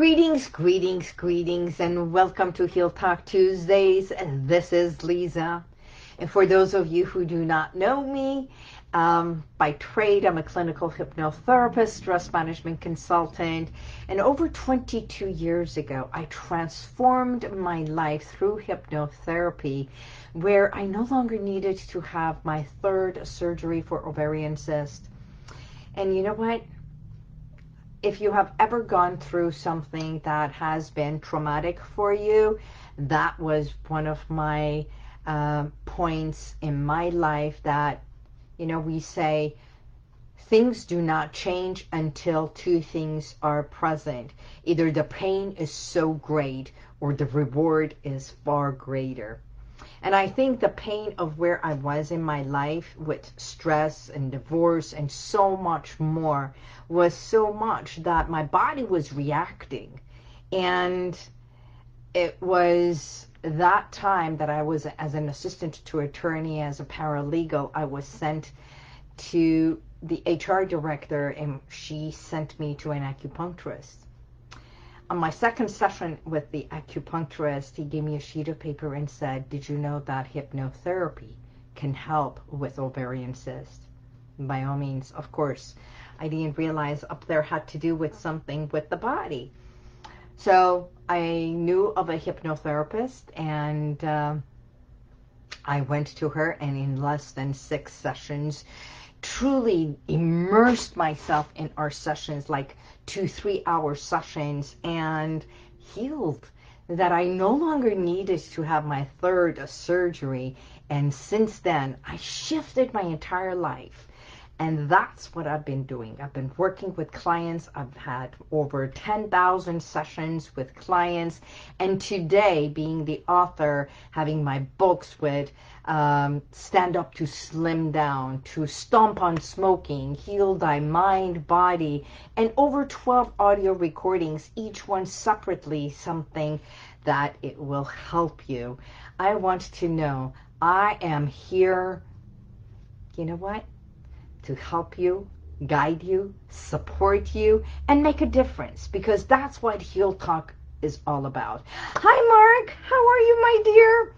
Greetings, greetings, greetings, and welcome to Heal Talk Tuesdays. This is Lisa. And for those of you who do not know me, um, by trade, I'm a clinical hypnotherapist, stress management consultant, and over 22 years ago, I transformed my life through hypnotherapy, where I no longer needed to have my third surgery for ovarian cyst. And you know what? If you have ever gone through something that has been traumatic for you, that was one of my uh, points in my life that, you know, we say things do not change until two things are present. Either the pain is so great or the reward is far greater. And I think the pain of where I was in my life with stress and divorce and so much more was so much that my body was reacting. And it was that time that I was as an assistant to attorney, as a paralegal, I was sent to the HR director and she sent me to an acupuncturist on my second session with the acupuncturist, he gave me a sheet of paper and said, did you know that hypnotherapy can help with ovarian cysts? By all means, of course. I didn't realize up there had to do with something with the body. So I knew of a hypnotherapist and uh, I went to her and in less than six sessions, truly immersed myself in our sessions, like two, three hour sessions and healed that I no longer needed to have my third surgery. And since then, I shifted my entire life and that's what I've been doing. I've been working with clients. I've had over 10,000 sessions with clients. And today, being the author, having my books with um, Stand Up to Slim Down, to Stomp on Smoking, Heal Thy Mind, Body, and over 12 audio recordings, each one separately something that it will help you. I want to know I am here. You know what? To help you, guide you, support you, and make a difference because that's what Heal Talk is all about. Hi, Mark. How are you, my dear?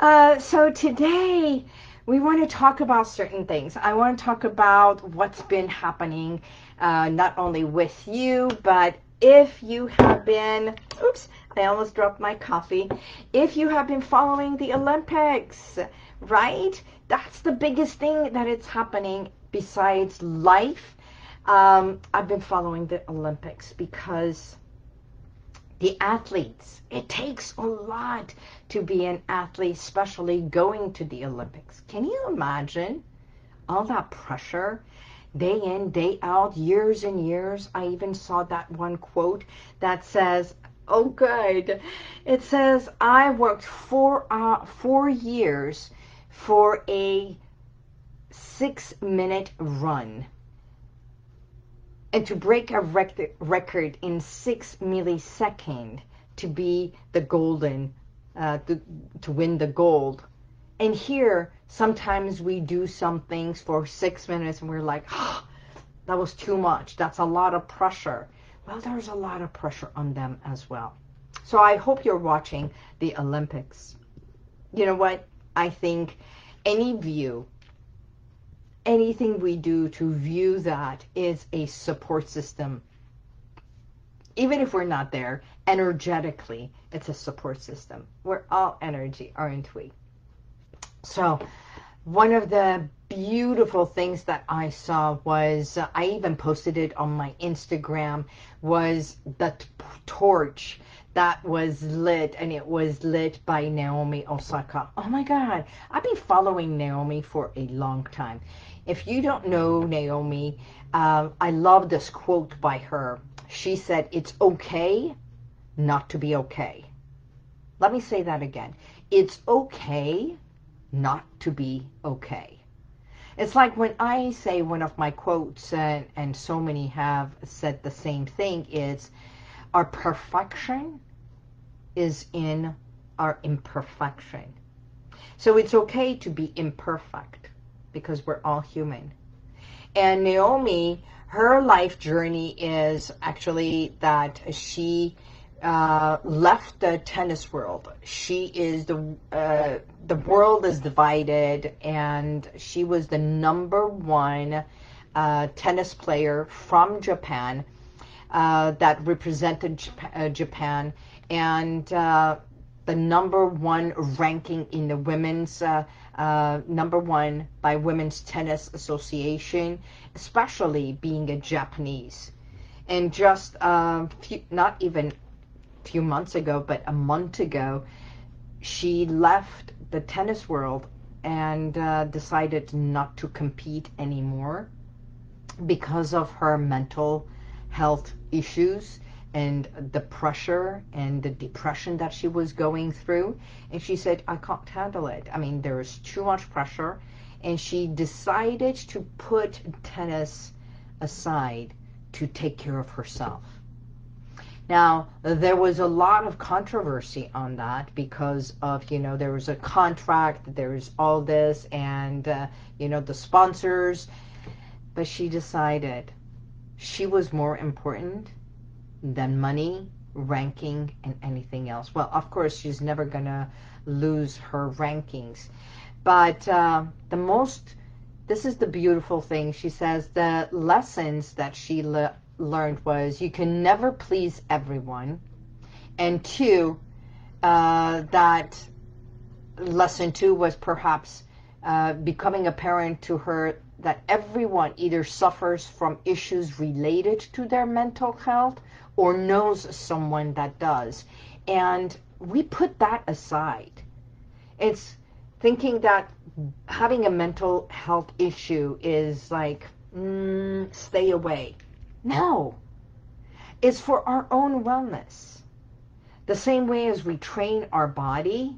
Uh, so today we want to talk about certain things. I want to talk about what's been happening uh, not only with you, but if you have been, oops, I almost dropped my coffee. If you have been following the Olympics, right? That's the biggest thing that it's happening besides life, um, I've been following the Olympics because the athletes, it takes a lot to be an athlete, especially going to the Olympics. Can you imagine all that pressure? Day in, day out, years and years. I even saw that one quote that says, oh good, it says, I worked four, uh, four years for a six minute run and to break a rec record in six millisecond to be the golden, uh, to, to win the gold. And here, sometimes we do some things for six minutes and we're like, oh, that was too much. That's a lot of pressure. Well, there's a lot of pressure on them as well. So I hope you're watching the Olympics. You know what? I think any view anything we do to view that is a support system. Even if we're not there, energetically, it's a support system. We're all energy, aren't we? So one of the beautiful things that I saw was, uh, I even posted it on my Instagram, was the torch that was lit and it was lit by Naomi Osaka. Oh my God, I've been following Naomi for a long time. If you don't know Naomi, uh, I love this quote by her. She said, it's okay not to be okay. Let me say that again. It's okay not to be okay. It's like when I say one of my quotes, and, and so many have said the same thing, is our perfection is in our imperfection. So it's okay to be imperfect because we're all human. And Naomi, her life journey is actually that she uh, left the tennis world. She is the uh, the world is divided, and she was the number one uh, tennis player from Japan uh, that represented Japan, uh, Japan and uh, the number one ranking in the women's uh, uh, number one by Women's Tennis Association, especially being a Japanese. And just uh, few, not even a few months ago, but a month ago, she left the tennis world and uh, decided not to compete anymore because of her mental health issues and the pressure and the depression that she was going through. And she said, I can't handle it. I mean, there's too much pressure. And she decided to put tennis aside to take care of herself. Now, there was a lot of controversy on that because of, you know, there was a contract, there's all this, and, uh, you know, the sponsors. But she decided she was more important than money, ranking, and anything else. Well, of course, she's never going to lose her rankings. But uh, the most, this is the beautiful thing. She says the lessons that she le learned was you can never please everyone. And two, uh, that lesson two was perhaps uh, becoming apparent to her that everyone either suffers from issues related to their mental health or knows someone that does. And we put that aside. It's thinking that having a mental health issue is like, mm, stay away. No. It's for our own wellness. The same way as we train our body,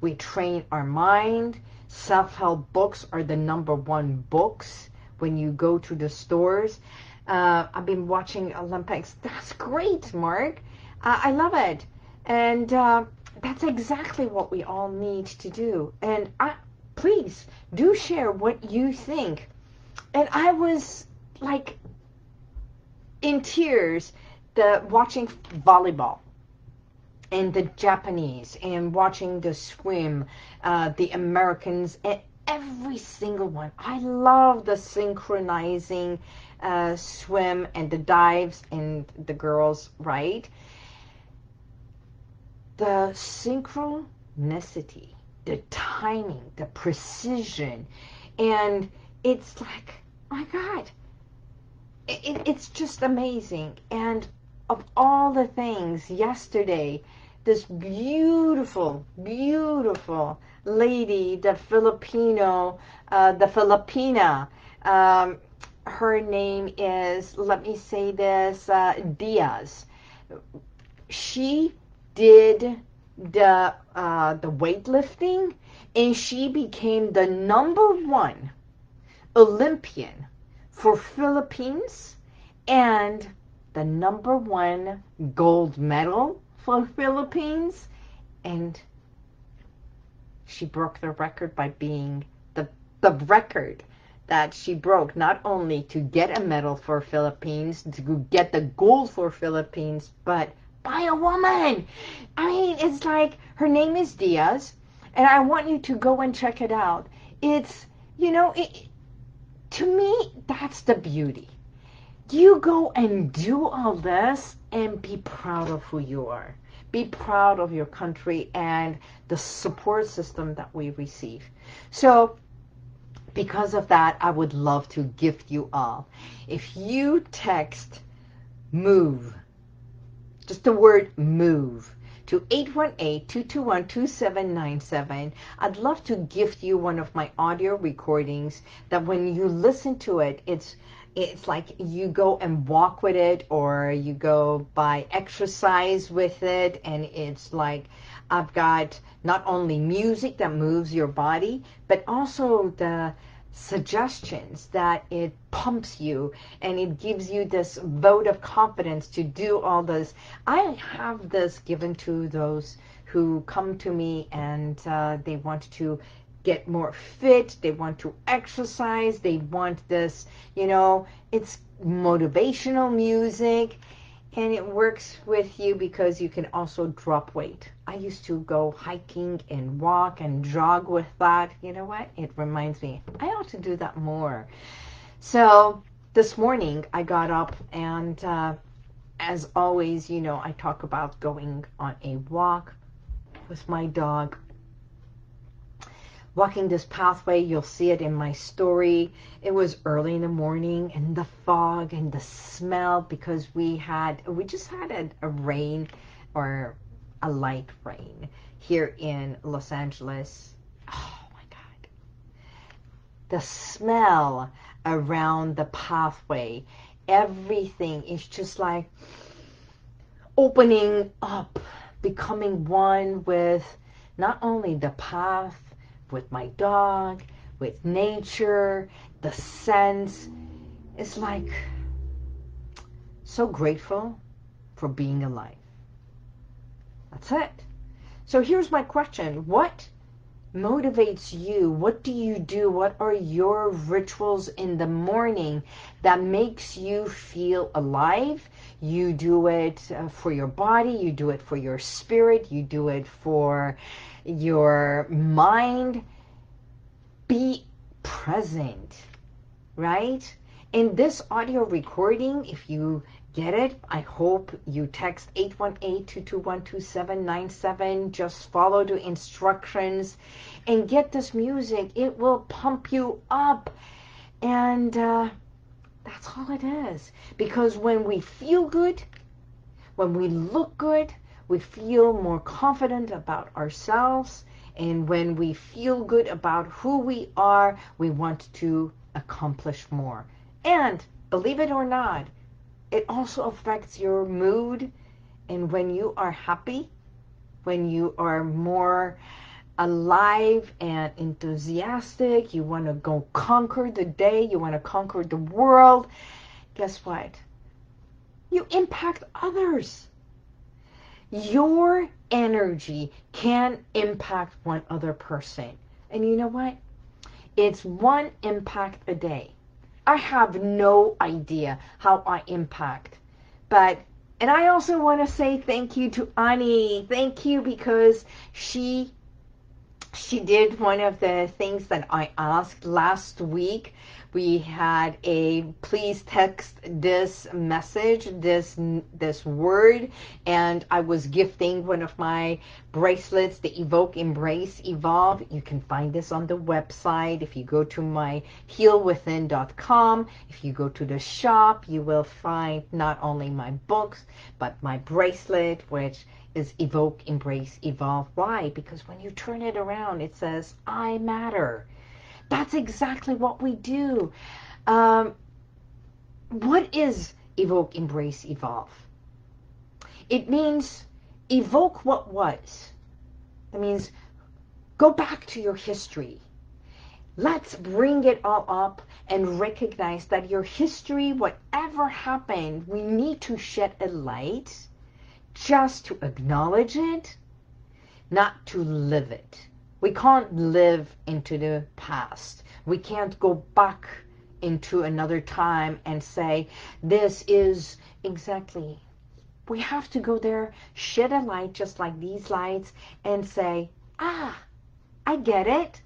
we train our mind. Self-help books are the number one books when you go to the stores. Uh, I've been watching Olympics. That's great, Mark. Uh, I love it. And uh, that's exactly what we all need to do. And I, please do share what you think. And I was like in tears the watching volleyball and the Japanese and watching the swim, uh, the Americans, and every single one. I love the synchronizing uh, swim and the dives and the girls, right? The synchronicity, the timing, the precision, and it's like, my God, it, it's just amazing. And of all the things, yesterday, this beautiful, beautiful lady, the Filipino, uh, the Filipina, um, her name is, let me say this, uh, Diaz. She did the uh, the weightlifting, and she became the number one Olympian for Philippines and the number one gold medal for Philippines and she broke the record by being the the record that she broke not only to get a medal for Philippines to get the gold for Philippines but by a woman I mean it's like her name is Diaz and I want you to go and check it out it's you know it, to me, that's the beauty. You go and do all this and be proud of who you are. Be proud of your country and the support system that we receive. So because of that, I would love to gift you all. If you text MOVE, just the word MOVE, to 818-221-2797. I'd love to gift you one of my audio recordings that when you listen to it, it's it's like you go and walk with it or you go by exercise with it and it's like I've got not only music that moves your body but also the suggestions that it pumps you and it gives you this vote of confidence to do all this. I have this given to those who come to me and uh, they want to get more fit, they want to exercise, they want this, you know, it's motivational music and it works with you because you can also drop weight. I used to go hiking and walk and jog with that. You know what? It reminds me, I ought to do that more. So this morning I got up and uh, as always, you know, I talk about going on a walk with my dog. Walking this pathway, you'll see it in my story. It was early in the morning and the fog and the smell because we had, we just had a, a rain or a light rain here in Los Angeles. Oh my God. The smell around the pathway, everything is just like opening up, becoming one with not only the path, with my dog, with nature, the sense. It's like so grateful for being alive. That's it. So here's my question. What motivates you? What do you do? What are your rituals in the morning that makes you feel alive? You do it uh, for your body, you do it for your spirit, you do it for your mind. Be present, right? In this audio recording, if you get it, I hope you text 818-221-2797. Just follow the instructions and get this music. It will pump you up. And uh, that's all it is. Because when we feel good, when we look good, we feel more confident about ourselves. And when we feel good about who we are, we want to accomplish more. And believe it or not, it also affects your mood. And when you are happy, when you are more alive and enthusiastic, you want to go conquer the day, you want to conquer the world, guess what? You impact others. Your energy can impact one other person. And you know what? It's one impact a day. I have no idea how I impact. But, and I also want to say thank you to Ani. Thank you because she she did one of the things that I asked last week. We had a please text this message, this this word, and I was gifting one of my bracelets, the Evoke, Embrace, Evolve. You can find this on the website. If you go to my healwithin.com, if you go to the shop, you will find not only my books, but my bracelet, which is evoke, embrace, evolve. Why? Because when you turn it around, it says, I matter. That's exactly what we do. Um, what is evoke, embrace, evolve? It means evoke what was. That means go back to your history. Let's bring it all up and recognize that your history, whatever happened, we need to shed a light just to acknowledge it, not to live it. We can't live into the past. We can't go back into another time and say, this is exactly. We have to go there, shed a light just like these lights and say, ah, I get it.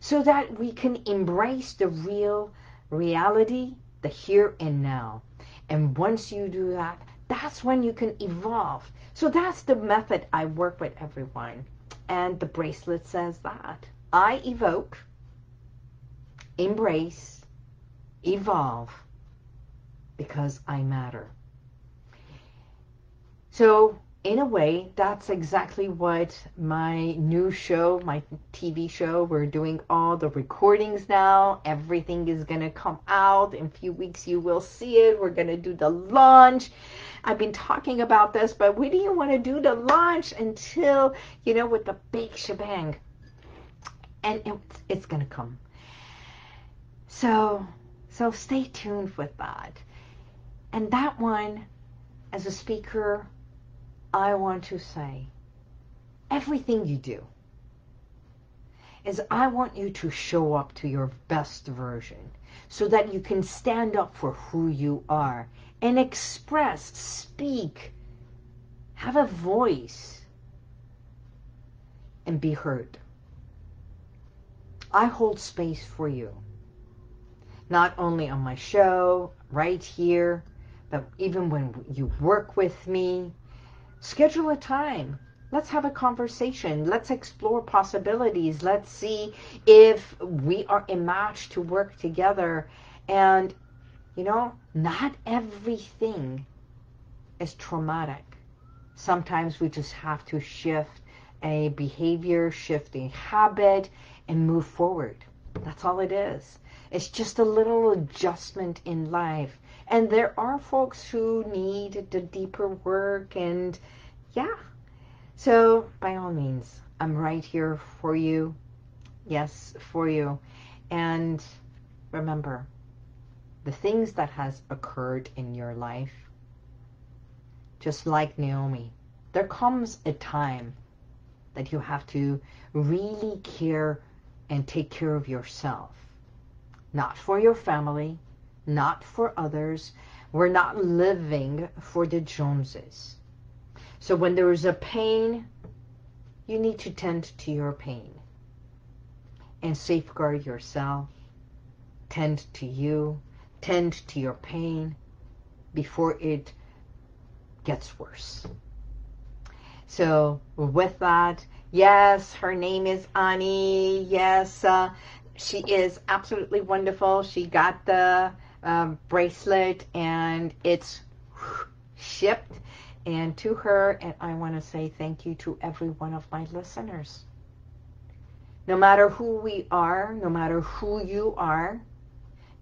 So that we can embrace the real reality, the here and now. And once you do that, that's when you can evolve. So that's the method I work with everyone. And the bracelet says that. I evoke, embrace, evolve, because I matter. So in a way, that's exactly what my new show, my TV show, we're doing all the recordings now. Everything is going to come out. In a few weeks, you will see it. We're going to do the launch. I've been talking about this, but we didn't want to do the launch until, you know, with the big shebang. And it's, it's going to come. So, so stay tuned with that. And that one, as a speaker, I want to say everything you do, is I want you to show up to your best version so that you can stand up for who you are and express, speak, have a voice, and be heard. I hold space for you. Not only on my show, right here, but even when you work with me, schedule a time. Let's have a conversation. Let's explore possibilities. Let's see if we are a match to work together. And, you know, not everything is traumatic. Sometimes we just have to shift a behavior, shift a habit, and move forward. That's all it is. It's just a little adjustment in life. And there are folks who need the deeper work and yeah. So by all means, I'm right here for you. Yes, for you. And remember, the things that has occurred in your life, just like Naomi, there comes a time that you have to really care and take care of yourself. Not for your family, not for others. We're not living for the Joneses. So when there is a pain, you need to tend to your pain and safeguard yourself, tend to you, tend to your pain before it gets worse. So with that, yes, her name is Ani. Yes, uh, she is absolutely wonderful. She got the um, bracelet and it's shipped and to her and I want to say thank you to every one of my listeners. No matter who we are, no matter who you are,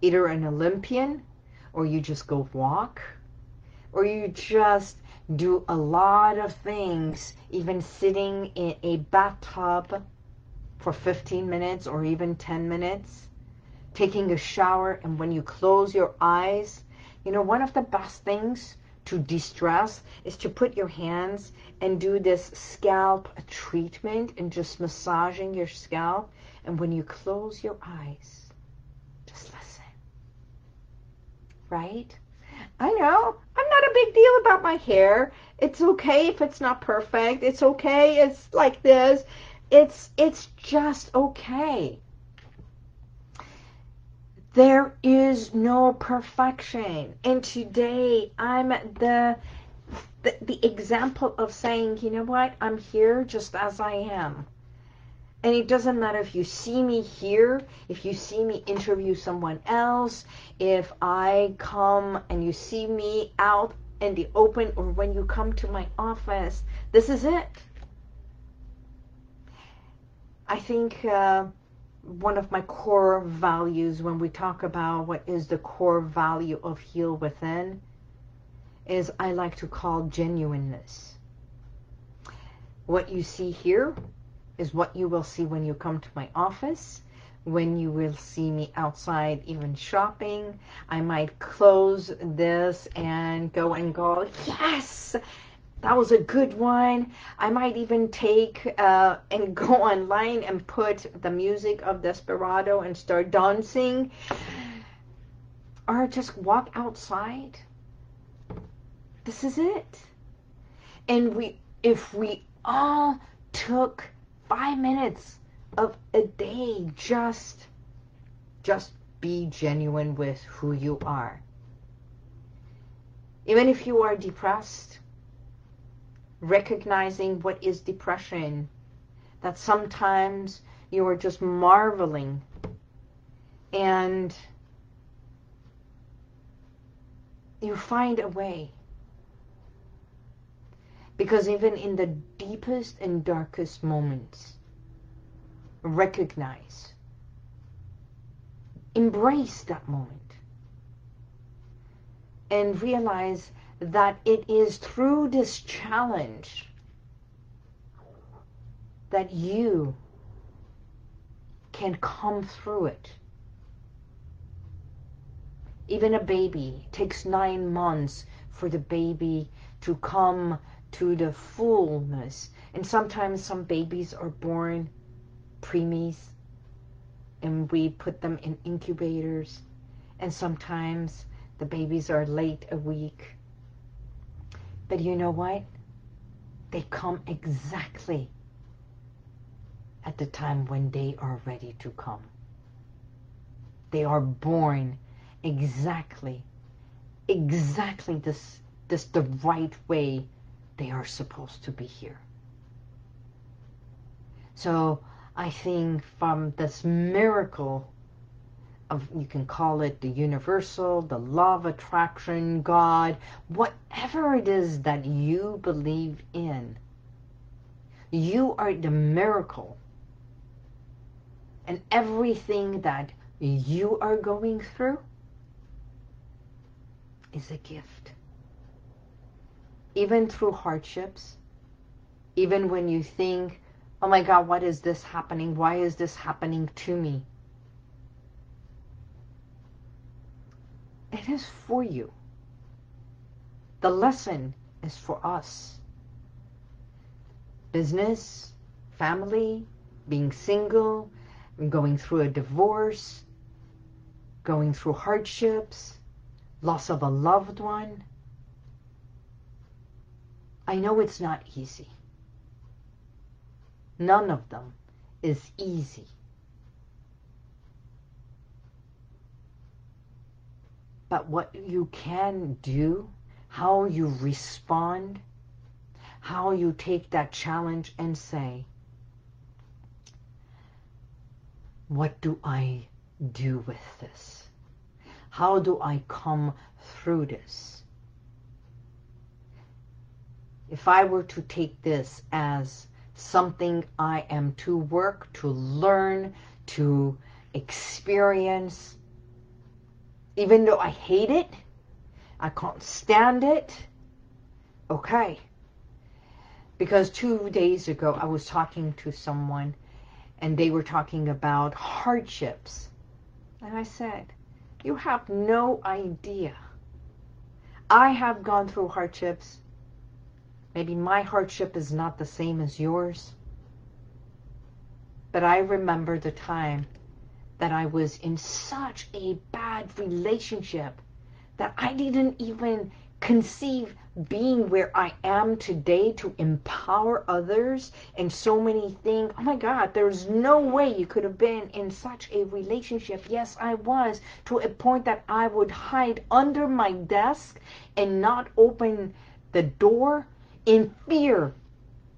either an Olympian or you just go walk or you just do a lot of things, even sitting in a bathtub for 15 minutes or even 10 minutes, taking a shower, and when you close your eyes, you know, one of the best things to de-stress is to put your hands and do this scalp treatment and just massaging your scalp. And when you close your eyes, just listen. Right? I know. I'm not a big deal about my hair. It's okay if it's not perfect. It's okay. It's like this. It's it's just okay. There is no perfection. And today I'm the, the the example of saying, you know what? I'm here just as I am. And it doesn't matter if you see me here, if you see me interview someone else, if I come and you see me out in the open or when you come to my office. This is it. I think uh, one of my core values when we talk about what is the core value of Heal Within is I like to call genuineness. What you see here is what you will see when you come to my office, when you will see me outside even shopping. I might close this and go and go, yes, that was a good one. I might even take uh, and go online and put the music of Desperado and start dancing. Or just walk outside. This is it. And we, if we all took five minutes of a day just just be genuine with who you are even if you are depressed recognizing what is depression that sometimes you are just marveling. And you find a way. Because even in the deepest and darkest moments, recognize, embrace that moment, and realize that it is through this challenge that you can come through it. Even a baby takes nine months for the baby to come to the fullness. And sometimes some babies are born preemies and we put them in incubators and sometimes the babies are late a week. But you know what? They come exactly at the time when they are ready to come. They are born exactly, exactly this, this the right way they are supposed to be here. So I think from this miracle of, you can call it the universal, the law of attraction, God, whatever it is that you believe in, you are the miracle. And everything that you are going through is a gift. Even through hardships, even when you think, oh my God, what is this happening? Why is this happening to me? It is for you. The lesson is for us. Business, family, being single, going through a divorce, going through hardships, loss of a loved one. I know it's not easy. None of them is easy. But what you can do, how you respond, how you take that challenge and say, what do I do with this? How do I come through this? If I were to take this as something I am to work, to learn, to experience, even though I hate it, I can't stand it, okay. Because two days ago I was talking to someone and they were talking about hardships. And I said, you have no idea. I have gone through hardships. Maybe my hardship is not the same as yours. But I remember the time that I was in such a bad relationship that I didn't even conceive being where I am today to empower others and so many things. Oh my God, there's no way you could have been in such a relationship. Yes, I was to a point that I would hide under my desk and not open the door in fear,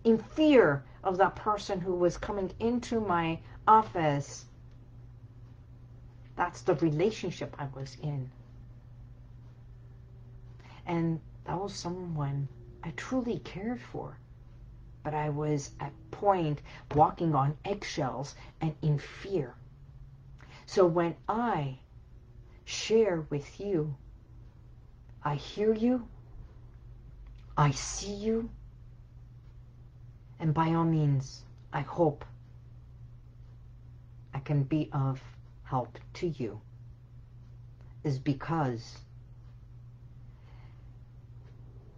in fear of that person who was coming into my office. That's the relationship I was in. And that was someone I truly cared for. But I was at point walking on eggshells and in fear. So when I share with you, I hear you, I see you, and by all means, I hope I can be of help to you, is because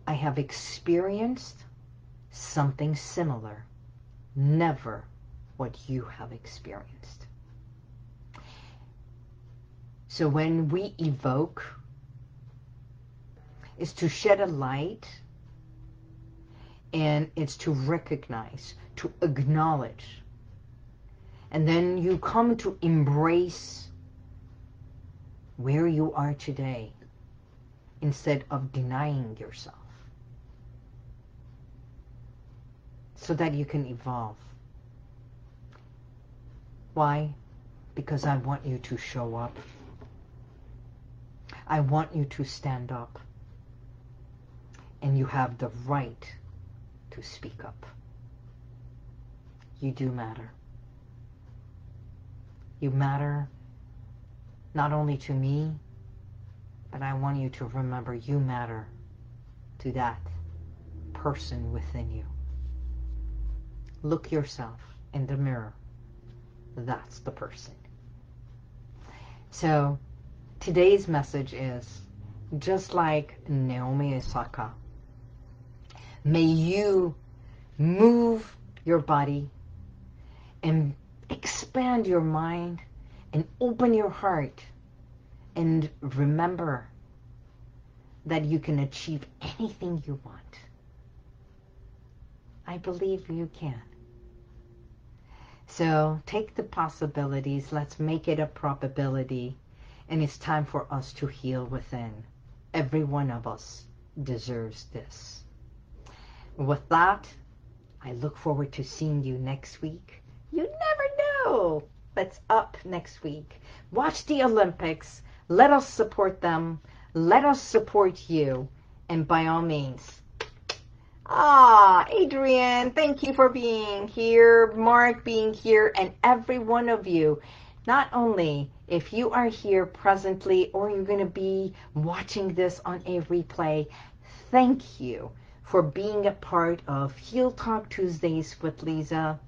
I have experienced something similar, never what you have experienced. So when we evoke, is to shed a light and it's to recognize, to acknowledge. And then you come to embrace where you are today instead of denying yourself. so that you can evolve. Why? Because I want you to show up. I want you to stand up. And you have the right to speak up. You do matter. You matter not only to me, but I want you to remember you matter to that person within you. Look yourself in the mirror. That's the person. So today's message is just like Naomi Osaka. May you move your body and expand your mind and open your heart and remember that you can achieve anything you want. I believe you can. So take the possibilities, let's make it a probability, and it's time for us to heal within. Every one of us deserves this. With that, I look forward to seeing you next week. You never know what's up next week. Watch the Olympics. Let us support them. Let us support you. And by all means, Ah, Adrian, thank you for being here, Mark being here, and every one of you. Not only if you are here presently or you're going to be watching this on a replay, thank you for being a part of Heal Talk Tuesdays with Lisa.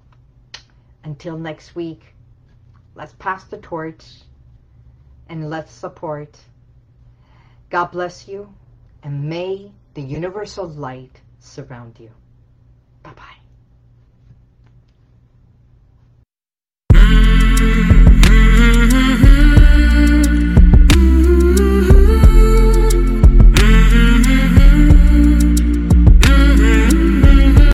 Until next week, let's pass the torch and let's support. God bless you and may the universal light surround you. Bye-bye.